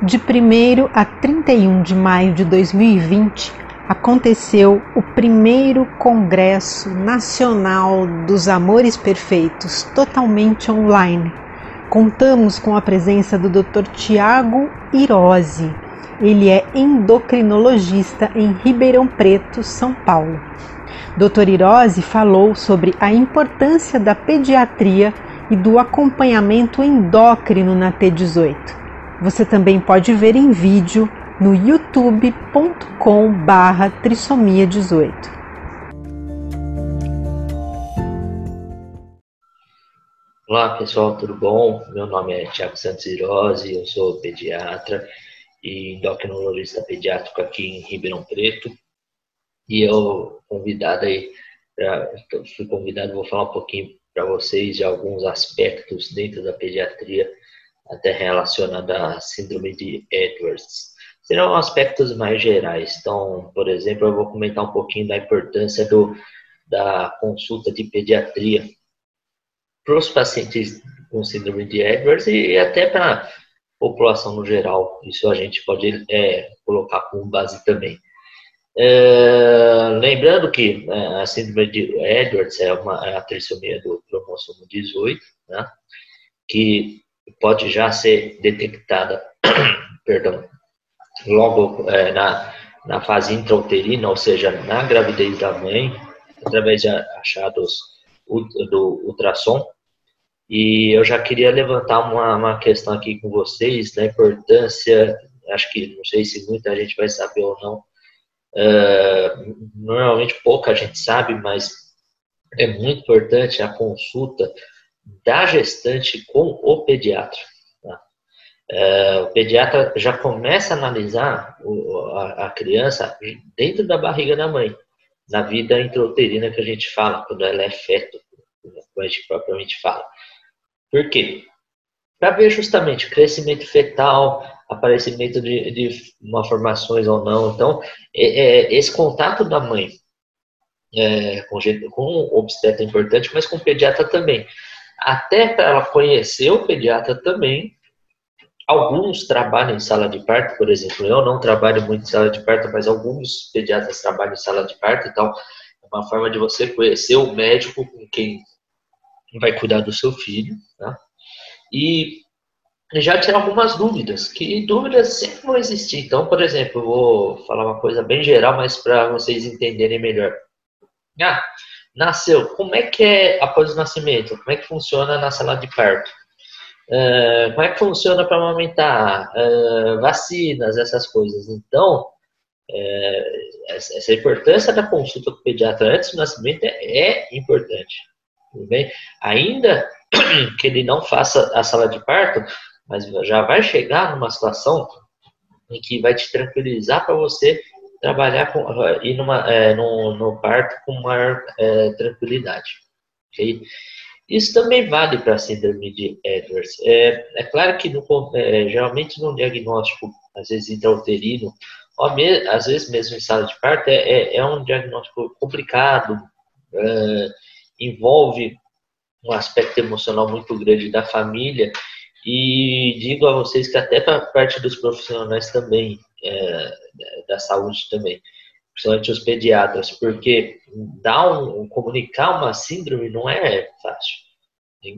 De 1 a 31 de maio de 2020, aconteceu o primeiro Congresso Nacional dos Amores Perfeitos, totalmente online. Contamos com a presença do Dr. Tiago Irose. Ele é endocrinologista em Ribeirão Preto, São Paulo. Dr. Irose falou sobre a importância da pediatria e do acompanhamento endócrino na T18 você também pode ver em vídeo no youtube.com barra trissomia 18. Olá pessoal, tudo bom? Meu nome é Tiago Santos Irose, eu sou pediatra e endocrinologista pediátrico aqui em Ribeirão Preto. E eu convidado aí, fui convidado, vou falar um pouquinho para vocês de alguns aspectos dentro da pediatria até relacionada à síndrome de Edwards. Serão aspectos mais gerais. Então, por exemplo, eu vou comentar um pouquinho da importância do, da consulta de pediatria para os pacientes com síndrome de Edwards e até para a população no geral. Isso a gente pode é, colocar como base também. É, lembrando que é, a síndrome de Edwards é, uma, é a trissomia do cromossomo 18, né, que pode já ser detectada, perdão, logo é, na, na fase intrauterina, ou seja, na gravidez da mãe, através de achados do ultrassom. E eu já queria levantar uma, uma questão aqui com vocês, da importância, acho que não sei se muita gente vai saber ou não, uh, normalmente pouca gente sabe, mas é muito importante a consulta da gestante com o pediatra. Tá? É, o pediatra já começa a analisar o, a, a, criança dentro da barriga da mãe, na vida intrauterina que a gente fala, quando ela é feto, como a gente propriamente fala. Por quê? Para ver justamente crescimento fetal, aparecimento de, de malformações ou não. Então, é, é, esse contato da mãe é, com, com o obstetra é importante, mas com o pediatra também até para ela conhecer o pediatra também. Alguns trabalham em sala de parto, por exemplo. Eu não trabalho muito em sala de parto, mas alguns pediatras trabalham em sala de parto. Então, é uma forma de você conhecer o médico com quem vai cuidar do seu filho. Tá? E já tirar algumas dúvidas, que dúvidas sempre vão existir. Então, por exemplo, eu vou falar uma coisa bem geral, mas para vocês entenderem melhor. Ah, nasceu, como é que é após o nascimento? Como é que funciona na sala de parto? Uh, como é que funciona para amamentar? Uh, vacinas, essas coisas. Então, uh, essa importância da consulta com o pediatra antes do nascimento é, é importante. Tudo bem? Ainda que ele não faça a sala de parto, mas já vai chegar numa situação em que vai te tranquilizar para você trabalhar com, ir numa, é, no, no parto com maior é, tranquilidade. Okay? Isso também vale para a síndrome de Edwards. É, é claro que no, é, geralmente no diagnóstico, às vezes intrauterino, ou me, às vezes mesmo em sala de parto, é, é, é um diagnóstico complicado, é, envolve um aspecto emocional muito grande da família e digo a vocês que até para parte dos profissionais também é, da saúde também, principalmente os pediatras, porque dar um, comunicar uma síndrome não é fácil.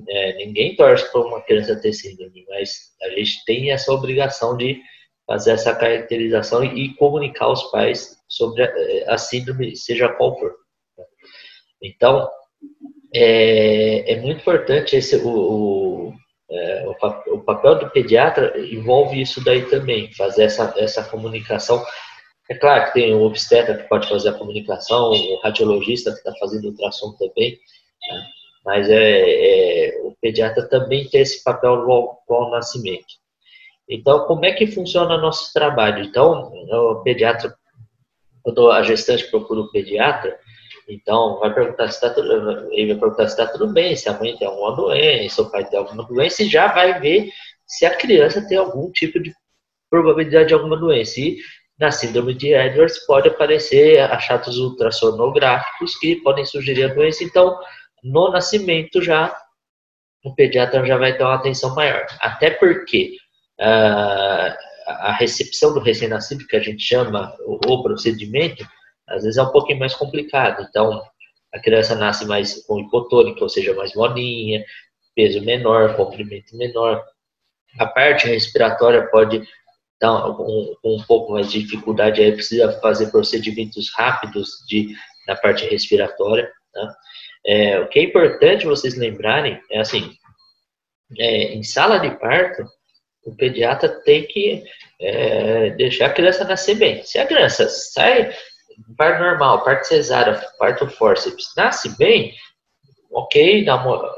É, ninguém torce para uma criança ter síndrome, mas a gente tem essa obrigação de fazer essa caracterização e comunicar aos pais sobre a, a síndrome, seja qual for. Então, é, é muito importante esse, o, o é, o, o, papel do pediatra envolve isso daí também, fazer essa, essa comunicação. É claro que tem o obstetra que pode fazer a comunicação, o radiologista que está fazendo ultrassom também, né? mas é, é, o pediatra também tem esse papel no, no nascimento. Então, como é que funciona nosso trabalho? Então, o pediatra, quando a gestante procura o pediatra, então, vai perguntar se está tudo, ele vai perguntar se está tudo bem, se a mãe tem alguma doença, o pai tem alguma doença, e já vai ver se a criança tem algum tipo de probabilidade de alguma doença. E na síndrome de Edwards pode aparecer achados ultrassonográficos que podem sugerir a doença. Então, no nascimento já, o pediatra já vai ter uma atenção maior. Até porque uh, a recepção do recém-nascido, que a gente chama o procedimento, às vezes é um pouquinho mais complicado. Então, a criança nasce mais com hipotônica, ou seja, mais molinha, peso menor, comprimento menor. A parte respiratória pode dar um, um pouco mais de dificuldade, aí precisa fazer procedimentos rápidos de, na parte respiratória. Tá? É, o que é importante vocês lembrarem é assim, é, em sala de parto, o pediatra tem que é, deixar a criança nascer bem. Se a criança sai parto normal, parto cesárea, parto forceps, nasce bem, ok, dá uma,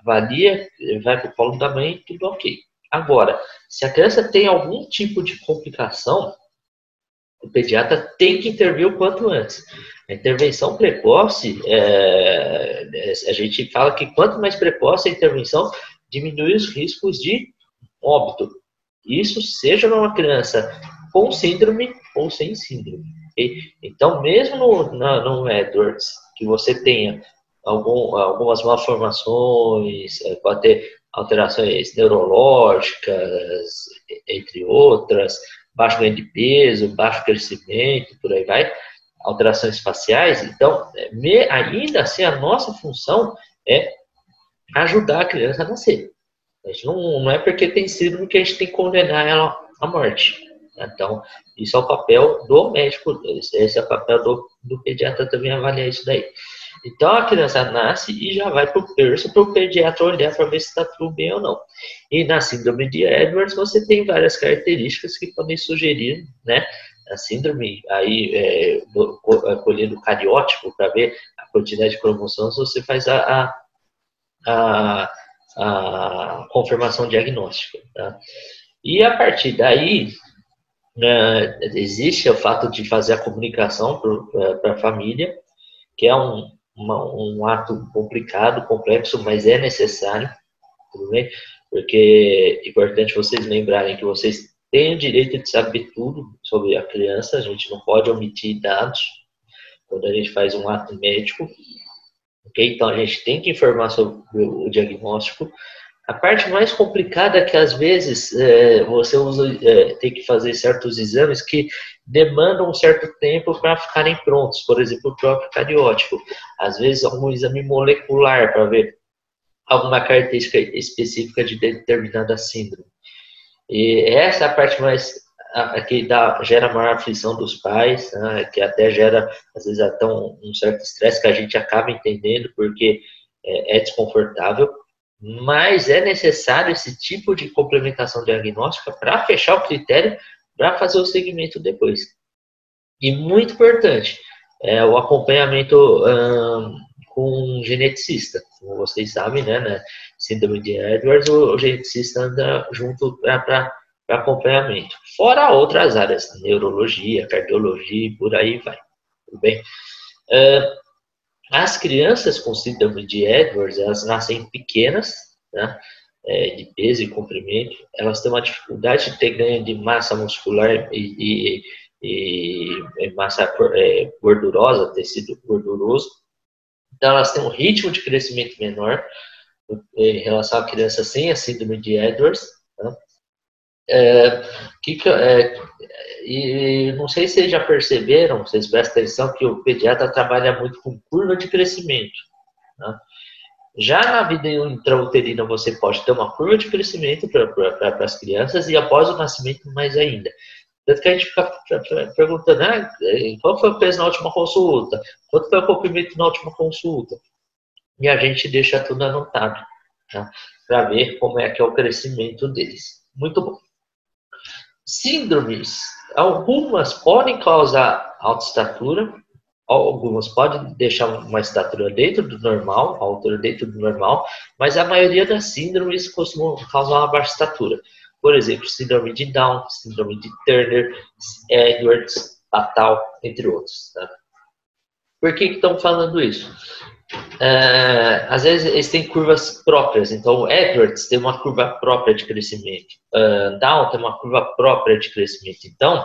avalia, vai para o colo da mãe, tudo ok. Agora, se a criança tem algum tipo de complicação, o pediatra tem que intervir o quanto antes. A intervenção precoce, é, a gente fala que quanto mais precoce a intervenção, diminui os riscos de óbito. Isso seja numa criança com síndrome ou sem síndrome. Então, mesmo no, na, no Edwards, que você tenha algum, algumas malformações, é, pode ter alterações neurológicas, entre outras, baixo ganho de peso, baixo crescimento, por aí vai, alterações faciais. Então, é, me, ainda assim, a nossa função é ajudar a criança a nascer. Gente não, não é porque tem síndrome que a gente tem que condenar ela à morte. Então, isso é o papel do médico, esse é o papel do, do pediatra também avaliar isso daí. Então, a criança nasce e já vai para o berço para o pediatra olhar para ver se está tudo bem ou não. E na síndrome de Edwards, você tem várias características que podem sugerir, né? A síndrome, aí, é, colhendo o cariótipo para ver a quantidade de cromossomos, você faz a, a, a, a confirmação diagnóstica. Tá? E a partir daí, né, existe o fato de fazer a comunicação para a família, que é um, uma, um ato complicado, complexo, mas é necessário, tudo bem? Porque é importante vocês lembrarem que vocês têm o direito de saber tudo sobre a criança, a gente não pode omitir dados quando a gente faz um ato médico, ok? Então a gente tem que informar sobre o diagnóstico, a parte mais complicada é que às vezes é, você usa, é, tem que fazer certos exames que demandam um certo tempo para ficarem prontos, por exemplo, o próprio cariótipo. Às vezes algum exame molecular para ver alguma característica específica de determinada síndrome. E essa é a parte mais a, que dá, gera maior aflição dos pais, né, que até gera às vezes até um, um certo estresse que a gente acaba entendendo porque é, é desconfortável mas é necessário esse tipo de complementação diagnóstica para fechar o critério para fazer o segmento depois. E muito importante, é o acompanhamento hum, com um geneticista. Como vocês sabem, né, né síndrome de Edwards, o, o geneticista anda junto para acompanhamento. Fora outras áreas, neurologia, cardiologia e por aí vai. Tudo bem? Uh, as crianças com síndrome de Edwards, elas nascem pequenas, né, é, de peso e comprimento, elas têm uma dificuldade de ter ganho de massa muscular e, e, e massa é, gordurosa, tecido gorduroso. Então, elas têm um ritmo de crescimento menor em relação à criança sem a síndrome de Edwards. Né? É, que, é, e não sei se vocês já perceberam, vocês prestam atenção que o pediatra trabalha muito com curva de crescimento. Né? Já na vida intrauterina você pode ter uma curva de crescimento para as crianças e após o nascimento mais ainda. Tanto que a gente fica perguntando, ah, qual foi o peso na última consulta? Quanto foi o comprimento na última consulta? E a gente deixa tudo anotado, tá? para ver como é que é o crescimento deles. Muito bom. Síndromes Algumas podem causar alta estatura, algumas podem deixar uma estatura dentro do normal, a altura dentro do normal, mas a maioria das síndromes costumam causar uma baixa estatura. Por exemplo, síndrome de Down, síndrome de Turner, Edwards, Fatal, entre outros. Tá? Por que estão falando isso? Uh, às vezes eles têm curvas próprias, então o Edwards tem uma curva própria de crescimento, uh, Down tem uma curva própria de crescimento. Então,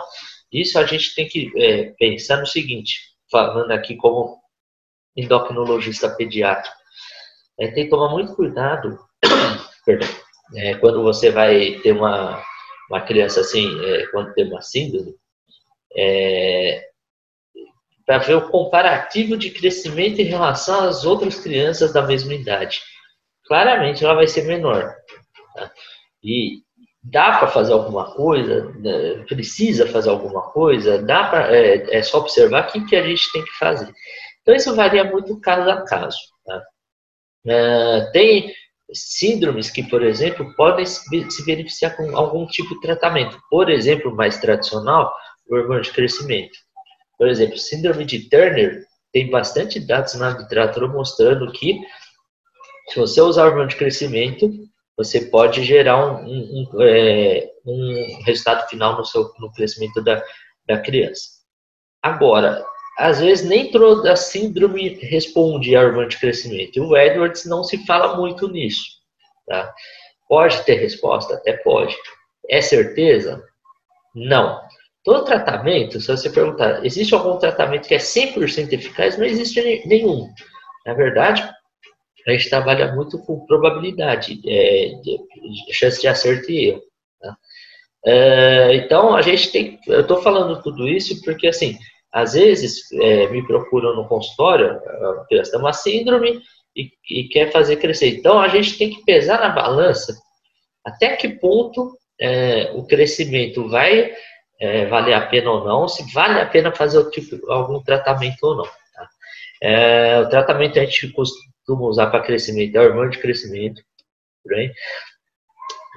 isso a gente tem que é, pensar no seguinte, falando aqui como endocrinologista pediátrico, é, tem que tomar muito cuidado, perdão, é, quando você vai ter uma, uma criança assim, é, quando tem uma síndrome, é, para ver o comparativo de crescimento em relação às outras crianças da mesma idade. Claramente ela vai ser menor. Tá? E dá para fazer alguma coisa, né? precisa fazer alguma coisa, dá pra, é, é só observar o que, que a gente tem que fazer. Então isso varia muito caso a caso. Tá? É, tem síndromes que, por exemplo, podem se beneficiar com algum tipo de tratamento. Por exemplo, mais tradicional, o hormônio de crescimento. Por exemplo, síndrome de Turner tem bastante dados na literatura mostrando que se você usar hormônio de crescimento, você pode gerar um, um, é, um resultado final no, seu, no crescimento da, da criança. Agora, às vezes nem toda a síndrome responde a hormônio de crescimento. E o Edwards não se fala muito nisso. Tá? Pode ter resposta? Até pode. É certeza? Não. Todo tratamento, se você perguntar, existe algum tratamento que é 100% eficaz? Não existe nenhum. Na verdade, a gente trabalha muito com probabilidade, é, de, de chance de acerto e erro. Tá? É, então, a gente tem. Eu estou falando tudo isso porque, assim, às vezes é, me procuram no consultório, a criança tem uma síndrome e, e, quer fazer crescer. Então, a gente tem que pesar na balança até que ponto é, o crescimento vai é, a pena ou não, se vale a pena fazer tipo, algum tratamento ou não. Tá? É, o tratamento a gente costuma usar para crescimento é hormônio de crescimento.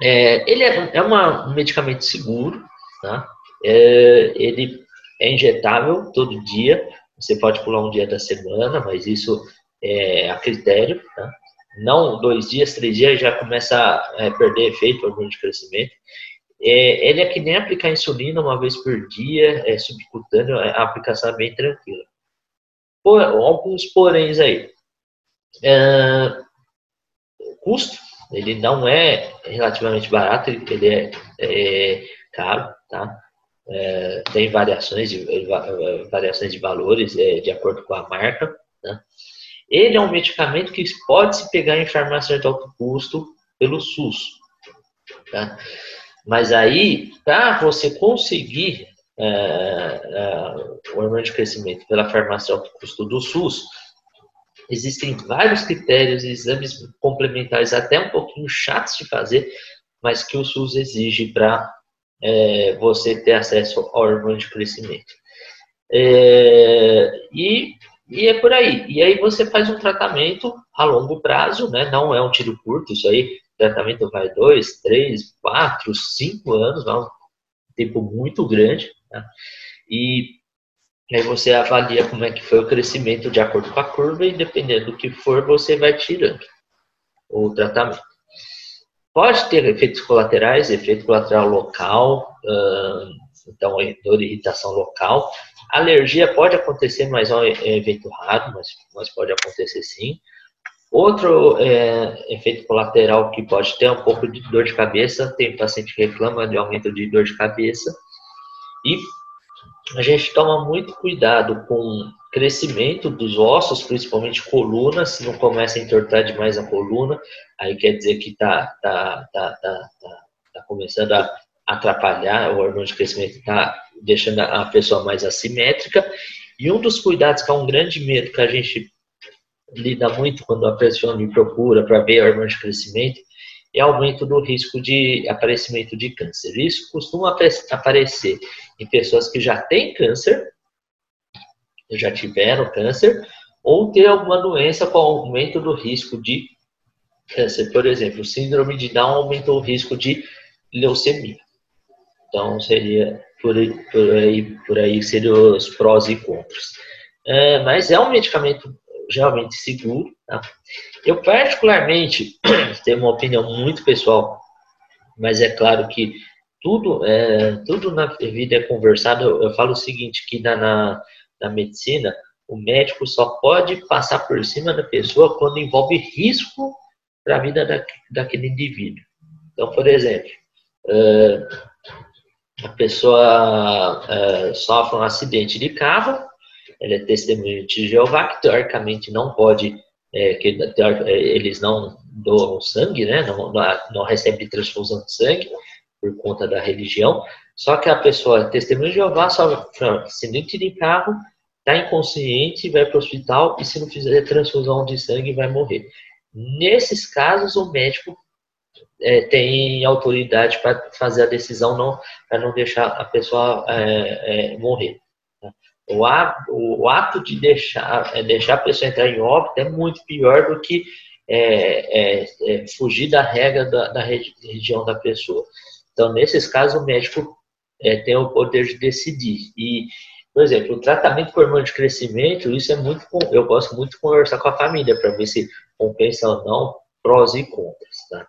É, ele é, é uma, um medicamento seguro, tá? É, ele é injetável todo dia, você pode pular um dia da semana, mas isso é a critério, tá? Não dois dias, três dias já começa a perder efeito o hormônio de crescimento. É, ele é que nem aplicar insulina uma vez por dia, é subcutâneo, a aplicação é bem tranquila. Por, alguns poréns aí. É, custo, ele não é relativamente barato, ele é, é caro, tá? É, tem variações de, variações de valores é, de acordo com a marca. Né? Ele é um medicamento que pode se pegar em farmácia de alto custo pelo SUS. Tá? Mas aí, para você conseguir é, é, o hormônio de crescimento pela farmácia custo do SUS, existem vários critérios, exames complementares até um pouquinho chatos de fazer, mas que o SUS exige para é, você ter acesso ao hormônio de crescimento. É, e, e é por aí. E aí você faz um tratamento a longo prazo, né? não é um tiro curto, isso aí tratamento vai dois, três, quatro, cinco anos, é um tempo muito grande. Né? E aí você avalia como é que foi o crescimento de acordo com a curva e dependendo do que for, você vai tirando o tratamento. Pode ter efeitos colaterais, efeito colateral local, então dor e irritação local. Alergia pode acontecer, mas é um evento raro, mas, mas pode acontecer sim. Outro é, efeito colateral que pode ter um pouco de dor de cabeça, tem paciente que reclama de aumento de dor de cabeça. E a gente toma muito cuidado com crescimento dos ossos, principalmente coluna, se não começa a entortar demais a coluna, aí quer dizer que está tá, tá, tá, tá, tá começando a atrapalhar, o hormônio de crescimento está deixando a pessoa mais assimétrica. E um dos cuidados que é um grande medo que a gente lida muito quando a pessoa me procura para ver hormônio de crescimento é aumento do risco de aparecimento de câncer. Isso costuma aparecer em pessoas que já têm câncer, já tiveram câncer, ou ter alguma doença com aumento do risco de câncer. Por exemplo, síndrome de Down aumentou o risco de leucemia. Então, seria por aí, por aí, por aí seriam os prós e contras. É, mas é um medicamento geralmente seguro. Tá? Eu, particularmente, tenho uma opinião muito pessoal, mas é claro que tudo, é, tudo na vida é conversado. Eu, eu falo o seguinte, que na, na, na medicina, o médico só pode passar por cima da pessoa quando envolve risco para a vida da, daquele indivíduo. Então, por exemplo, uh, a pessoa uh, sofre um acidente de carro, ela é testemunha de Jeová, que teoricamente não pode, é, que é, eles não doam sangue, né? não, não, transfusão de sangue, por conta da religião, só que a pessoa é testemunha de Jeová, só se tira em carro, está inconsciente, vai para o hospital e se não fizer transfusão de sangue vai morrer. Nesses casos, o médico é, tem autoridade para fazer a decisão não para não deixar a pessoa é, é, morrer. O ato, o ato de deixar, é, deixar a pessoa entrar em óbito é muito pior do que é, é, fugir da regra da, da, região da pessoa. Então, nesses casos, o médico tem o poder de decidir. E, por exemplo, o tratamento por hormônio de crescimento, isso é muito, eu gosto muito de conversar com a família para ver se compensa ou não, prós e contras. Tá?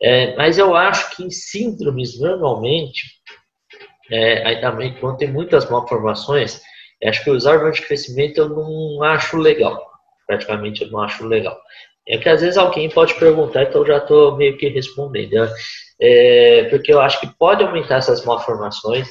É, mas eu acho que em síndromes, normalmente, é, ainda bem quando tem muitas malformações, acho que usar hormônio de crescimento eu não acho legal. Praticamente eu não acho legal. É que às vezes alguém pode perguntar, então eu já estou meio que respondendo. É, porque eu acho que pode aumentar essas malformações.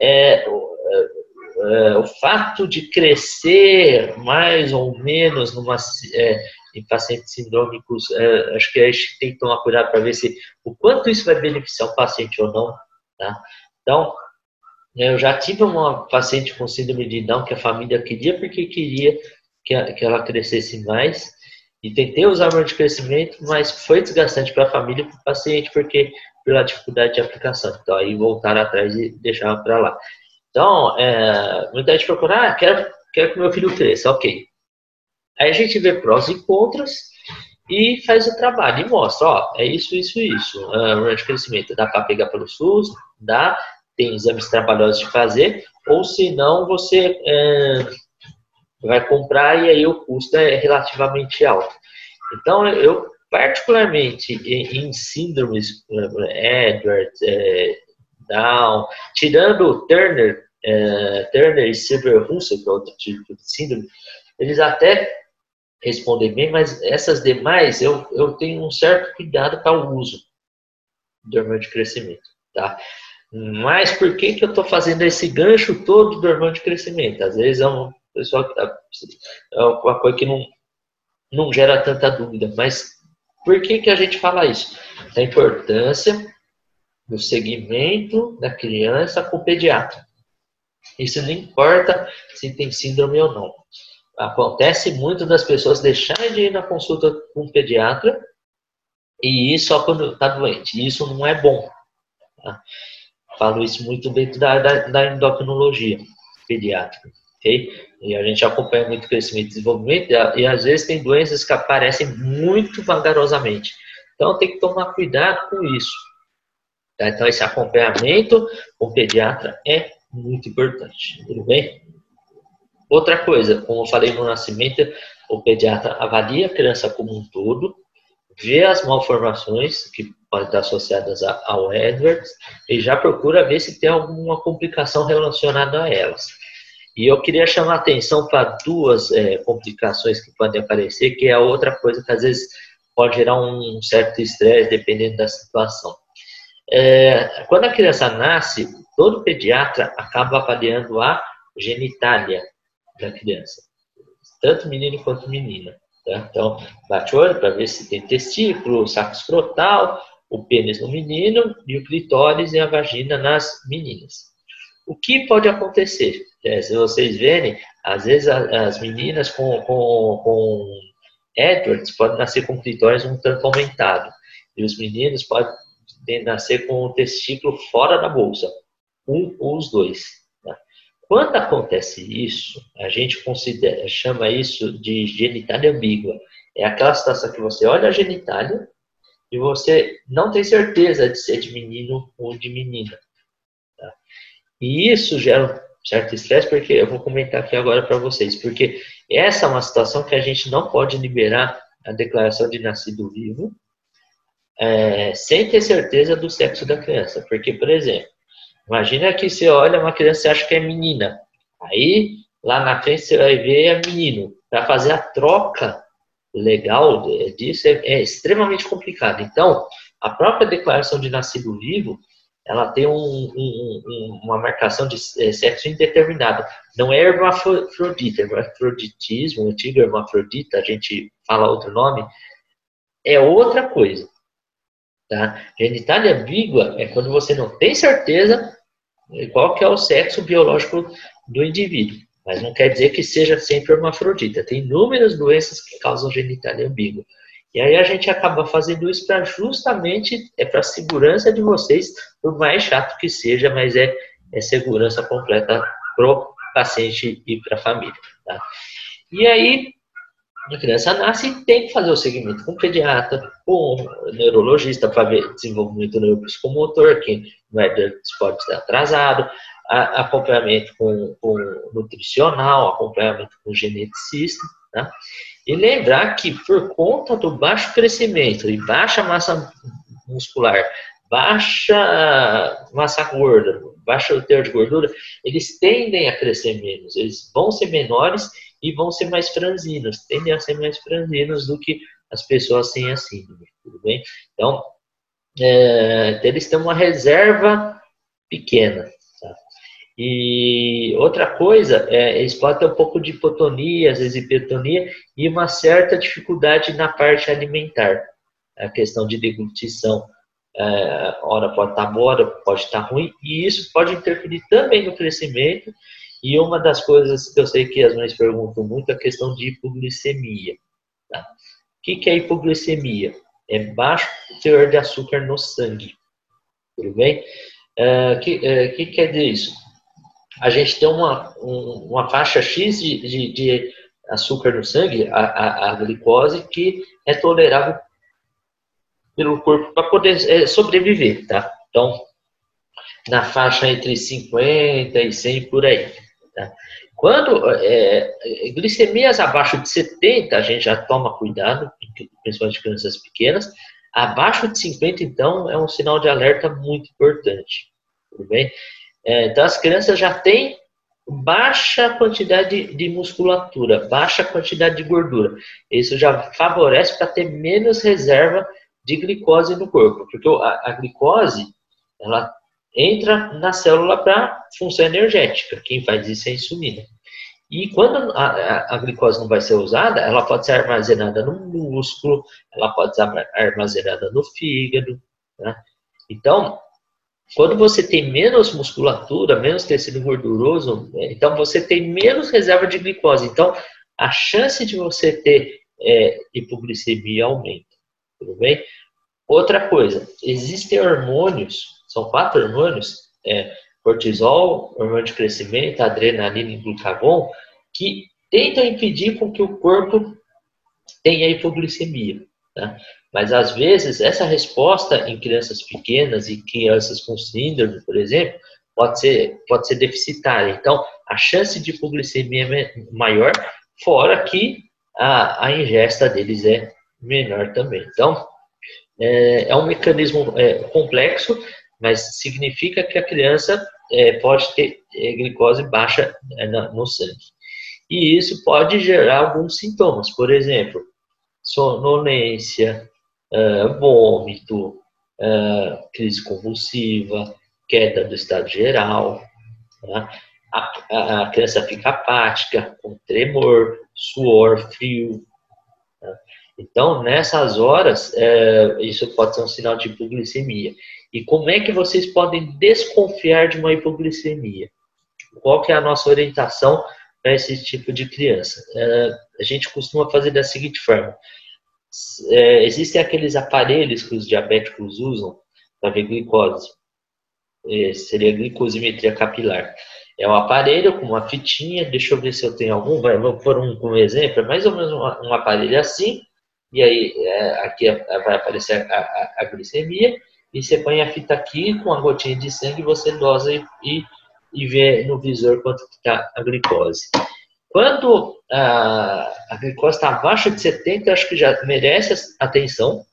É, é, o fato de crescer mais ou menos numa, é, em pacientes sindrômicos, é, acho que a gente tem que tomar cuidado para ver se o quanto isso vai beneficiar o paciente ou não. Tá? Então, eu já tive uma paciente com síndrome de Down que a família queria porque queria que, ela crescesse mais e tentei usar hormônio de crescimento, mas foi desgastante para a família e para o paciente porque pela dificuldade de aplicação. Então aí voltaram atrás e deixaram para lá. Então, é, muita gente procura, ah, quero, quero que meu filho cresça, ok. Aí a gente vê prós e contras e faz o trabalho e mostra, ó, é isso, isso, isso. Uh, de crescimento dá para pegar pelo SUS, dá, tem exames trabalhosos de fazer, ou se não, você é, vai comprar e aí o custo é relativamente alto. Então, eu particularmente em, síndromes, Edwards, é, Down, tirando o Turner, é, Turner e Silver Russell, que é outro tipo de síndrome, eles até respondem bem, mas essas demais eu, eu tenho um certo cuidado para o uso do hormônio de crescimento, tá? Mas por que, que eu estou fazendo esse gancho todo do hormônio de crescimento? Às vezes é um pessoal tá, é uma coisa que não, não gera tanta dúvida, mas por que, que a gente fala isso? A importância do segmento da criança com o pediatra. Isso não importa se tem síndrome ou não. Acontece muito das pessoas deixarem de ir na consulta com o pediatra e ir só quando está doente. Isso não é bom. Tá? Falo isso muito dentro da, da, da endocrinologia pediátrica. Okay? E a gente acompanha muito crescimento e desenvolvimento, e, e às vezes tem doenças que aparecem muito vagarosamente. Então tem que tomar cuidado com isso. Tá? Então esse acompanhamento com o pediatra é muito importante. Tudo bem? Outra coisa, como eu falei no nascimento, o pediatra avalia a criança como um todo, vê as malformações que podem estar associadas ao Edwards e já procura ver se tem alguma complicação relacionada a elas. E eu queria chamar a atenção para duas é, complicações que podem aparecer, que é a outra coisa que às vezes pode gerar um certo estresse dependendo da situação. É, quando a criança nasce, todo pediatra acaba avaliando a genitália da criança, tanto menino quanto menina. Tá? Então, bate o olho para ver se tem testículo, saco escrotal, o pênis no menino e o clitóris e a vagina nas meninas. O que pode acontecer? É, se vocês verem, às vezes as meninas com, com, com Edwards podem nascer com clitóris um tanto aumentado. E os meninos podem nascer com o testículo fora da bolsa. Um ou os dois. Tá? Quando acontece isso, a gente considera, chama isso de genitália ambígua. É aquela situação que você olha a genitália e você não tem certeza de ser de menino ou de menina. Tá? E isso gera certo estresse, porque eu vou comentar aqui agora para vocês, porque essa é uma situação que a gente não pode liberar a declaração de nascido vivo é, sem ter certeza do sexo da criança. Porque, por exemplo, imagina que você olha uma criança e acha que é menina. Aí, lá na frente, você vai ver é menino. Para fazer a troca legal disso é, é extremamente complicado. Então, a própria declaração de nascido vivo ela tem um, um, uma marcação de é, sexo indeterminado. Não é hermafrodita, hermafroditismo, antigo hermafrodita, a gente fala outro nome, é outra coisa. Tá? Genitália ambígua é quando você não tem certeza qual que é o sexo biológico do indivíduo. Mas não quer dizer que seja sempre hermafrodita. Tem inúmeras doenças que causam genitália ambígua. E aí a gente acaba fazendo isso para justamente é para segurança de vocês, por mais chato que seja, mas é, é segurança completa pro paciente e para a família. Tá? E aí a criança nasce e tem que fazer o segmento com o pediatra, com o neurologista para ver desenvolvimento neuropsicomotor, que não é pode estar atrasado, acompanhamento com, com nutricional, acompanhamento com geneticista, tá? E lembrar que por conta do baixo crescimento e baixa massa muscular, baixa massa gorda, baixo teor de gordura, eles tendem a crescer menos, eles vão ser menores e vão ser mais franzinos, tendem a ser mais franzinos do que as pessoas sem a síndrome, tudo bem? Então, é, eles têm uma reserva pequena. Tá? E outra coisa, é, eles podem ter um pouco de hipotonia, às vezes hipertonia, e uma certa dificuldade na parte alimentar, a questão de deglutição. É, hora pode estar boa, hora pode estar ruim, e isso pode interferir também no crescimento e uma das coisas que eu sei que as mães perguntam muito é a questão de hipoglicemia. Tá? O que é hipoglicemia? É baixo teor de açúcar no sangue. Tudo bem? O uh, que, uh, que quer dizer isso? A gente tem uma, um, uma faixa X de, de, de, açúcar no sangue, a, a, a, glicose, que é tolerável pelo corpo para poder é, sobreviver, tá? Então, na faixa entre 50 e 100 por aí. Tá? Quando é, glicemias abaixo de 70, a gente já toma cuidado, principalmente crianças pequenas. Abaixo de 50, então, é um sinal de alerta muito importante. Tudo bem? É, então, as crianças já têm baixa quantidade de musculatura, baixa quantidade de gordura. Isso já favorece para ter menos reserva de glicose no corpo, porque a, a glicose ela entra na célula para função energética. Quem faz isso é a insulina. E quando a, a, a, glicose não vai ser usada, ela pode ser armazenada no músculo, ela pode ser armazenada no fígado. Né? Então, quando você tem menos musculatura, menos tecido gorduroso, né, então você tem menos reserva de glicose. Então, a chance de você ter é, hipoglicemia aumenta. Tudo bem? Outra coisa, existem hormônios são quatro hormônios, é, cortisol, hormônio de crescimento, adrenalina e glucagon, que tentam impedir com que o corpo tenha hipoglicemia. Tá? Mas às vezes essa resposta em crianças pequenas e crianças com síndrome, por exemplo, pode ser, pode ser deficitária. Então, a chance de hipoglicemia é maior, fora que a, a ingesta deles é menor também. Então, é, é um mecanismo é, complexo, mas significa que a criança é, pode ter é, glicose baixa é, no sangue. E isso pode gerar alguns sintomas, por exemplo, sonolência, uh, vômito, uh, crise convulsiva, queda do estado geral, tá? a, criança fica apática, com tremor, suor, frio. Tá? Então, nessas horas, é, isso pode ser um sinal de hipoglicemia. E como é que vocês podem desconfiar de uma hipoglicemia? Qual que é a nossa orientação para esse tipo de criança? É, a gente costuma fazer da seguinte forma. É, existem aqueles aparelhos que os diabéticos usam para ver glicose. É, seria glicosimetria capilar. É um aparelho com uma fitinha, deixa eu ver se eu tenho algum, vai, vou pôr um como exemplo, é mais ou menos um, aparelho assim, e aí aqui vai aparecer a, a, a glicemia, e você põe a fita aqui com a gotinha de sangue, você dosa e, e, e vê no visor quanto está a glicose. Quando a, a glicose está abaixo de 70, acho que já merece atenção.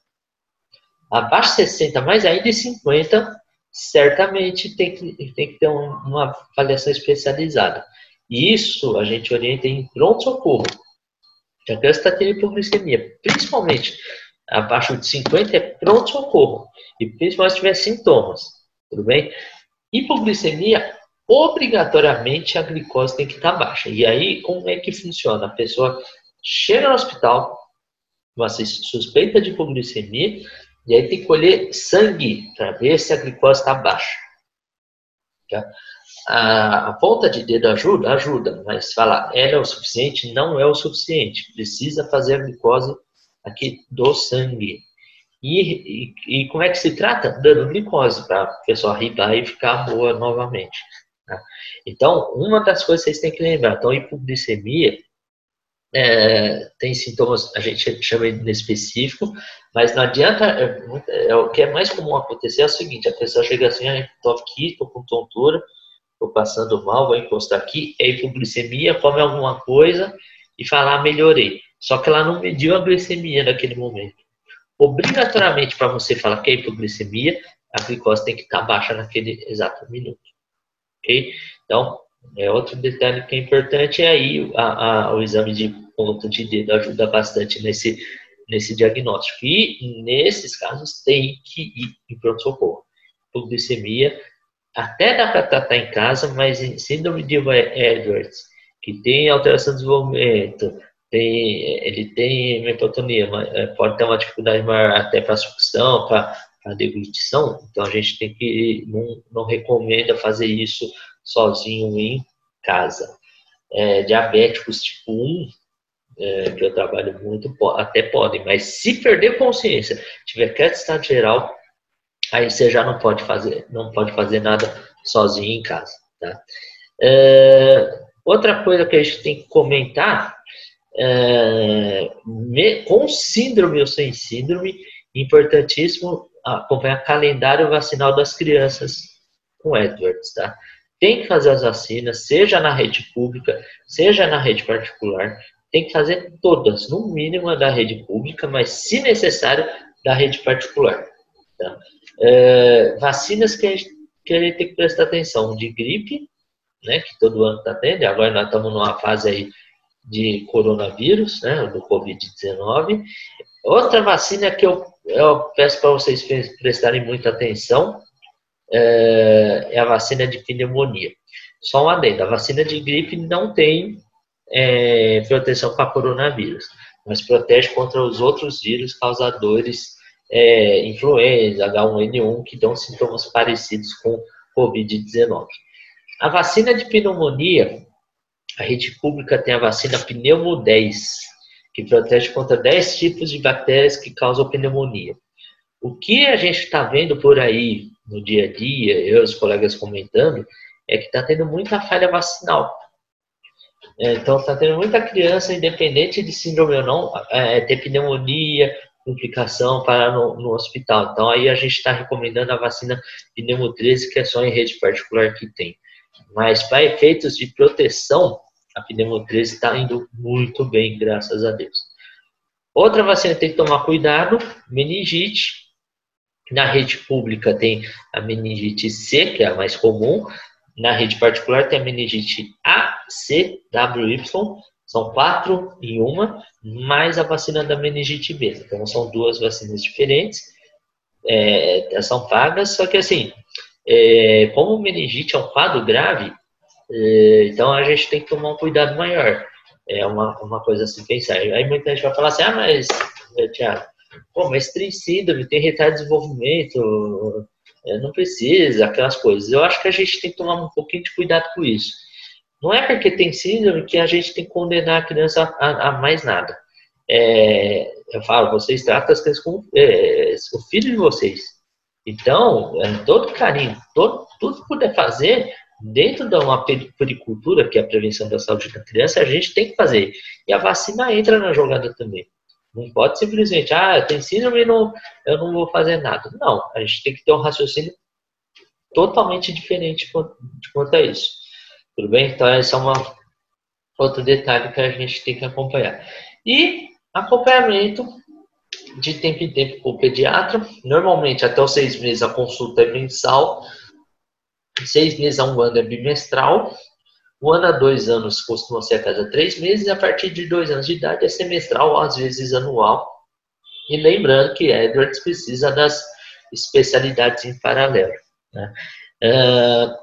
Abaixo de 60, mais ainda de 50, certamente tem que, tem que ter um, uma avaliação especializada. E isso a gente orienta em pronto-socorro. Criança está tendo hipoglicemia, principalmente abaixo de 50 é pronto-socorro. E principalmente se tiver sintomas, tudo bem? Hipoglicemia, obrigatoriamente a glicose tem que estar baixa. E aí, como é que funciona? A pessoa chega no hospital, uma suspeita de hipoglicemia, E aí tem que colher sangue para ver se a glicose está baixa. Tá? A, a, ponta de dedo ajuda? Ajuda, mas falar ela é o suficiente? Não é o suficiente. Precisa fazer a glicose aqui do sangue. E, e, e como é que se trata? Dando glicose para a pessoa ribar e ficar boa novamente. Tá? Então, uma das coisas que vocês têm que lembrar, então, hipoglicemia é, tem sintomas, a gente chama de específico, mas não adianta, é, é, o que é mais comum acontecer é o seguinte, a pessoa chega assim, ah, tô aqui, tô com tontura, tô passando mal, vou encostar aqui, é hipoglicemia, come alguma coisa e falar, ah, melhorei. Só que ela não mediu a glicemia naquele momento. Obrigatoriamente, para você falar que é hipoglicemia, a glicose tem que estar baixa naquele exato minuto. Ok? Então, é outro detalhe que é importante é aí a, a, o exame de ponto de dedo ajuda bastante nesse, nesse diagnóstico. E nesses casos tem que ir em pronto-socorro. Hipoglicemia, até dá para tratar em casa, mas em síndrome de Edwards, que tem alteração de desenvolvimento, tem, ele tem hipotonia, é, pode ter uma dificuldade maior até para sucção, para a deglutição, então a gente tem que, não, não recomenda fazer isso sozinho em casa. É, diabéticos tipo 1, é, que eu trabalho muito, até podem, mas se perder consciência, tiver quieto estado geral, aí você já não pode fazer, não pode fazer nada sozinho em casa, tá? É, outra coisa que a gente tem que comentar, é, me, com síndrome ou sem síndrome, importantíssimo acompanhar calendário vacinal das crianças com Edwards, tá? Tem que fazer as vacinas, seja na rede pública, seja na rede particular, tem que fazer todas, no mínimo da rede pública, mas se necessário, da rede particular. Tá? É, vacinas que a, gente, que a gente tem que prestar atenção, de gripe, né, que todo ano está tendo, agora nós estamos numa fase aí de coronavírus, né, do Covid-19. Outra vacina que eu, eu peço para vocês prestarem muita atenção é, é, a vacina de pneumonia. Só um adendo, a vacina de gripe não tem é, proteção para coronavírus, mas protege contra os outros vírus causadores é, influenza, H1N1, que dão sintomas parecidos com Covid-19. A vacina de pneumonia, a rede pública tem a vacina Pneumo 10, que protege contra 10 tipos de bactérias que causam pneumonia. O que a gente está vendo por aí no dia a dia, eu e os colegas comentando, é que está tendo muita falha vacinal. É, então, está tendo muita criança, independente de síndrome ou não, é, ter pneumonia, complicação, parar no, no, hospital. Então, aí a gente está recomendando a vacina Pneumo 13, que é só em rede particular que tem. Mas, para efeitos de proteção, a Pneumo 13 está indo muito bem, graças a Deus. Outra vacina tem que tomar cuidado, meningite. Na rede pública tem a meningite C, que é a mais comum, na rede particular tem a meningite A, C, W, Y, são quatro em uma, mais a vacina da meningite B. Então são duas vacinas diferentes, é, são pagas, só que assim, é, como meningite é um quadro grave, então a gente tem que tomar um cuidado maior. É uma, uma coisa assim pensar. Aí muita gente vai falar assim, ah, mas, Tiago, pô, mas tem síndrome, tem retardo de desenvolvimento, é, não precisa, aquelas coisas. Eu acho que a gente tem que tomar um pouquinho de cuidado com isso. Não é porque tem síndrome que a gente tem que condenar a criança a, a mais nada. É, eu falo, vocês tratam as crianças como é, o filho de vocês. Então, é, todo carinho, todo, tudo que puder fazer dentro de uma pericultura, que é a prevenção da saúde da criança, a gente tem que fazer. E a vacina entra na jogada também. Não pode simplesmente, ah, tem síndrome e não, eu não vou fazer nada. Não, a gente tem que ter um raciocínio totalmente diferente quanto a isso. Tudo bem? Então, esse é uma, outro detalhe que a gente tem que acompanhar. E acompanhamento de tempo em tempo com o pediatra. Normalmente, até os seis meses, a consulta é mensal. Seis meses a um ano é bimestral. Um ano a dois anos costuma ser a cada três meses, e a partir de dois anos de idade é semestral, às vezes anual. E lembrando que Edwards precisa das especialidades em paralelo. Né? Uh,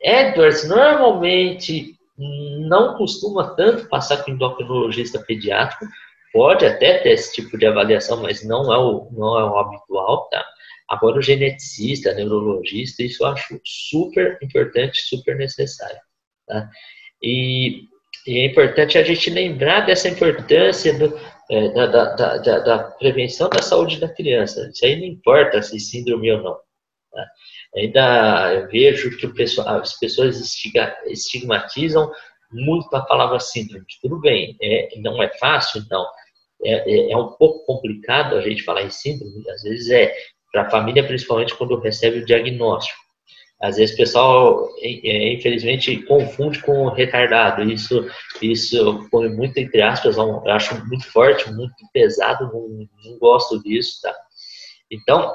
Edwards normalmente não costuma tanto passar com endocrinologista pediátrico, pode até ter esse tipo de avaliação, mas não é o, não é o habitual, tá? Agora, o geneticista, neurologista, isso eu acho super importante, super necessário, tá? E, e é importante a gente lembrar dessa importância do, é, da, da, da, da, prevenção da saúde da criança. Isso aí não importa se síndrome ou não. Tá? Ainda vejo que pessoal, as pessoas estigmatizam muito a palavra síndrome. Tudo bem, é, não é fácil, não. É, é, é, um pouco complicado a gente falar em síndrome, às vezes é para a família, principalmente quando recebe o diagnóstico. Às vezes o pessoal, é, infelizmente, confunde com retardado. Isso, isso põe muito entre aspas, eu acho muito forte, muito pesado, não, não gosto disso, tá? Então,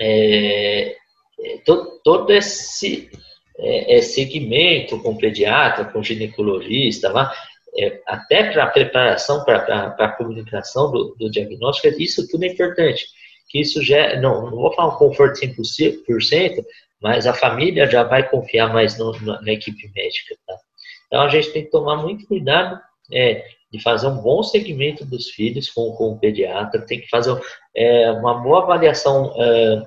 é, é todo, todo esse é, é, segmento com pediatra, com ginecologista, lá, é, até para a preparação, para a comunicação do, do, diagnóstico, isso tudo é importante. Que isso já, não, não vou falar um conforto 100%, mas a família já vai confiar mais no, na, na, equipe médica. Tá? Então a gente tem que tomar muito cuidado é, de fazer um bom segmento dos filhos com, com o pediatra, tem que fazer é, uma boa avaliação é,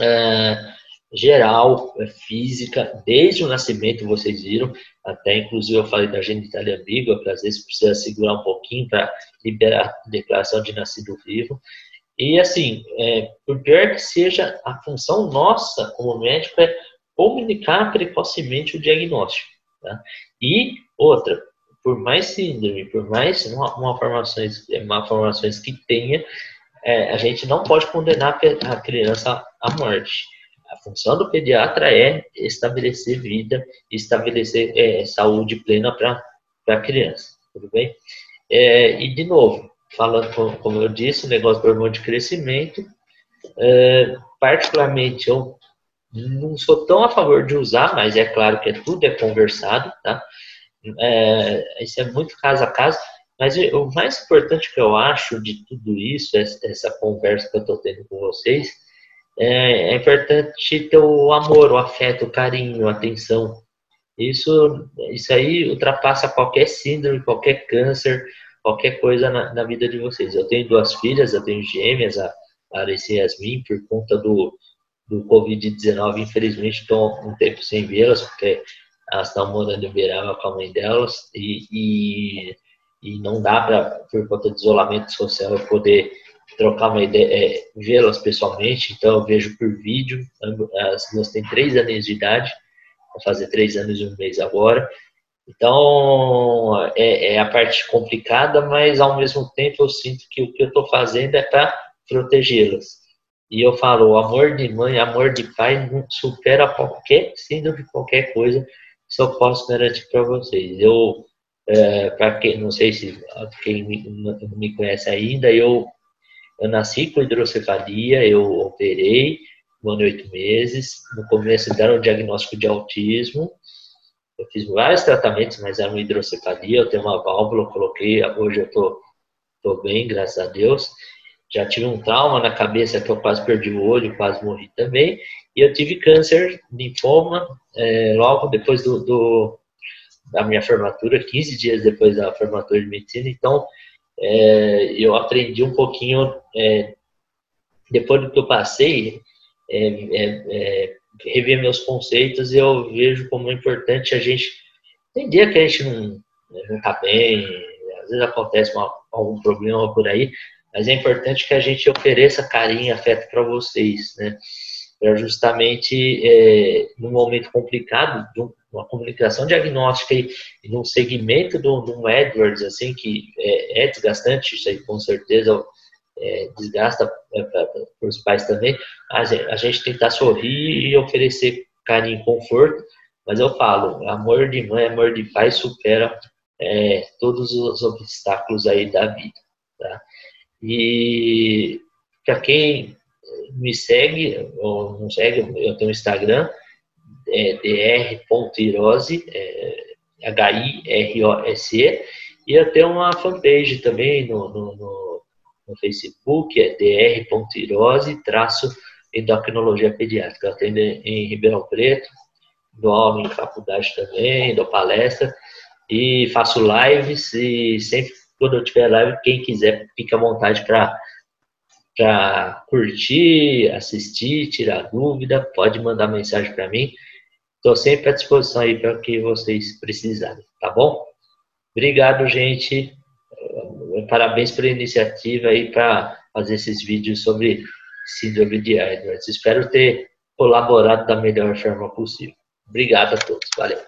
é geral, é, física, desde o nascimento, vocês viram, até inclusive eu falei da genitalia ambígua, que às vezes precisa segurar um pouquinho para liberar a declaração de nascido vivo. E assim, é, por pior que seja, a função nossa como médico é comunicar precocemente o diagnóstico. Tá? E outra, por mais síndrome, por mais malformações, malformações que tenha, é, a gente não pode condenar a criança à morte. A função do pediatra é estabelecer vida, estabelecer é, saúde plena para a criança, tudo bem? É, e, de novo, falando, como eu disse, o negócio do hormônio de crescimento, é, particularmente eu não sou tão a favor de usar, mas é claro que tudo é conversado, tá? É, isso é muito caso a caso, mas o mais importante que eu acho de tudo isso, essa conversa que eu estou tendo com vocês, é, é importante ter o amor, o afeto, o carinho, a atenção. Isso, isso aí ultrapassa qualquer síndrome, qualquer câncer, qualquer coisa na, na vida de vocês. Eu tenho duas filhas, eu tenho gêmeas, a Larissa e Yasmin, por conta do, do Covid-19, infelizmente estou um tempo sem vê-las, porque elas estão morando em Uberaba com a mãe delas, e, e, e não dá para, por conta do isolamento social, eu poder trocar uma ideia, é, vê-las pessoalmente, então eu vejo por vídeo, as duas têm três anos de idade, vão fazer três anos e um mês agora, então é, é a parte complicada, mas ao mesmo tempo eu sinto que o que eu estou fazendo é para protegê-las. E eu falo, o amor de mãe, amor de pai supera qualquer síndrome, qualquer coisa, isso eu posso garantir para vocês. Eu, é, para quem, não sei se quem não me conhece ainda, eu eu nasci com hidrocefalia, eu operei um ano e oito meses. No começo deram o diagnóstico de autismo. Eu fiz vários tratamentos, mas era uma hidrocefalia. Eu tenho uma válvula, coloquei. Hoje eu tô, tô bem, graças a Deus. Já tive um trauma na cabeça que eu quase perdi o olho, quase morri também. E eu tive câncer, linfoma, é, logo depois do, do, da minha formatura, 15 dias depois da formatura de medicina. Então, é, eu aprendi um pouquinho, é, depois do que eu passei, é, rever meus conceitos e eu vejo como é importante a gente. Tem dia que a gente não, não tá bem, às vezes acontece uma, algum problema por aí, mas é importante que a gente ofereça carinho afeto para vocês, né? Para justamente, é, num momento complicado, de um, uma comunicação diagnóstica e, e num segmento do, do Edwards, assim, que é, é desgastante, isso aí com certeza é, desgasta é, para os pais também, a a gente tentar sorrir e oferecer carinho e conforto, mas eu falo, amor de mãe, amor de pai supera é, todos os obstáculos aí da vida, tá? E para quem me segue ou não segue, eu tenho um Instagram, é, dr.irose, é, H-I-R-O-S-E, e eu tenho uma fanpage também no, no, no, no Facebook, é dr.irose, traço endocrinologia pediátrica. Eu atendo em Ribeirão Preto, dou aula em faculdade também, dou palestra, e faço lives e sempre quando eu tiver live, quem quiser, fica à vontade para curtir, assistir, tirar dúvida, pode mandar mensagem para mim. Estou sempre à disposição aí para o que vocês precisarem, tá bom? Obrigado, gente. Parabéns pela iniciativa aí para fazer esses vídeos sobre síndrome de Edwards. Espero ter colaborado da melhor forma possível. Obrigado a todos. Valeu.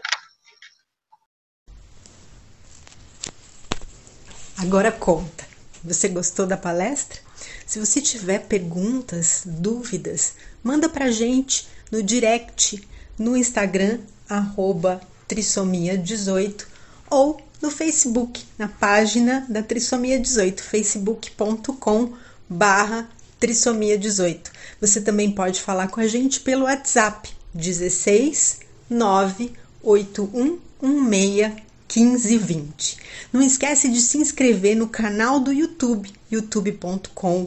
Agora conta. Você gostou da palestra? Se você tiver perguntas, dúvidas, manda pra gente no direct no Instagram arroba trissomia18 ou no Facebook, na página da Trissomia 18, facebook.com barra Trissomia 18. Você também pode falar com a gente pelo WhatsApp 16 98116 1520. Não esquece de se inscrever no canal do YouTube, youtube.com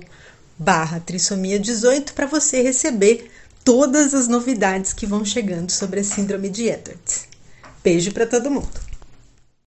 barra trissomia 18 para você receber todas as novidades que vão chegando sobre a síndrome de Edwards. Beijo para todo mundo!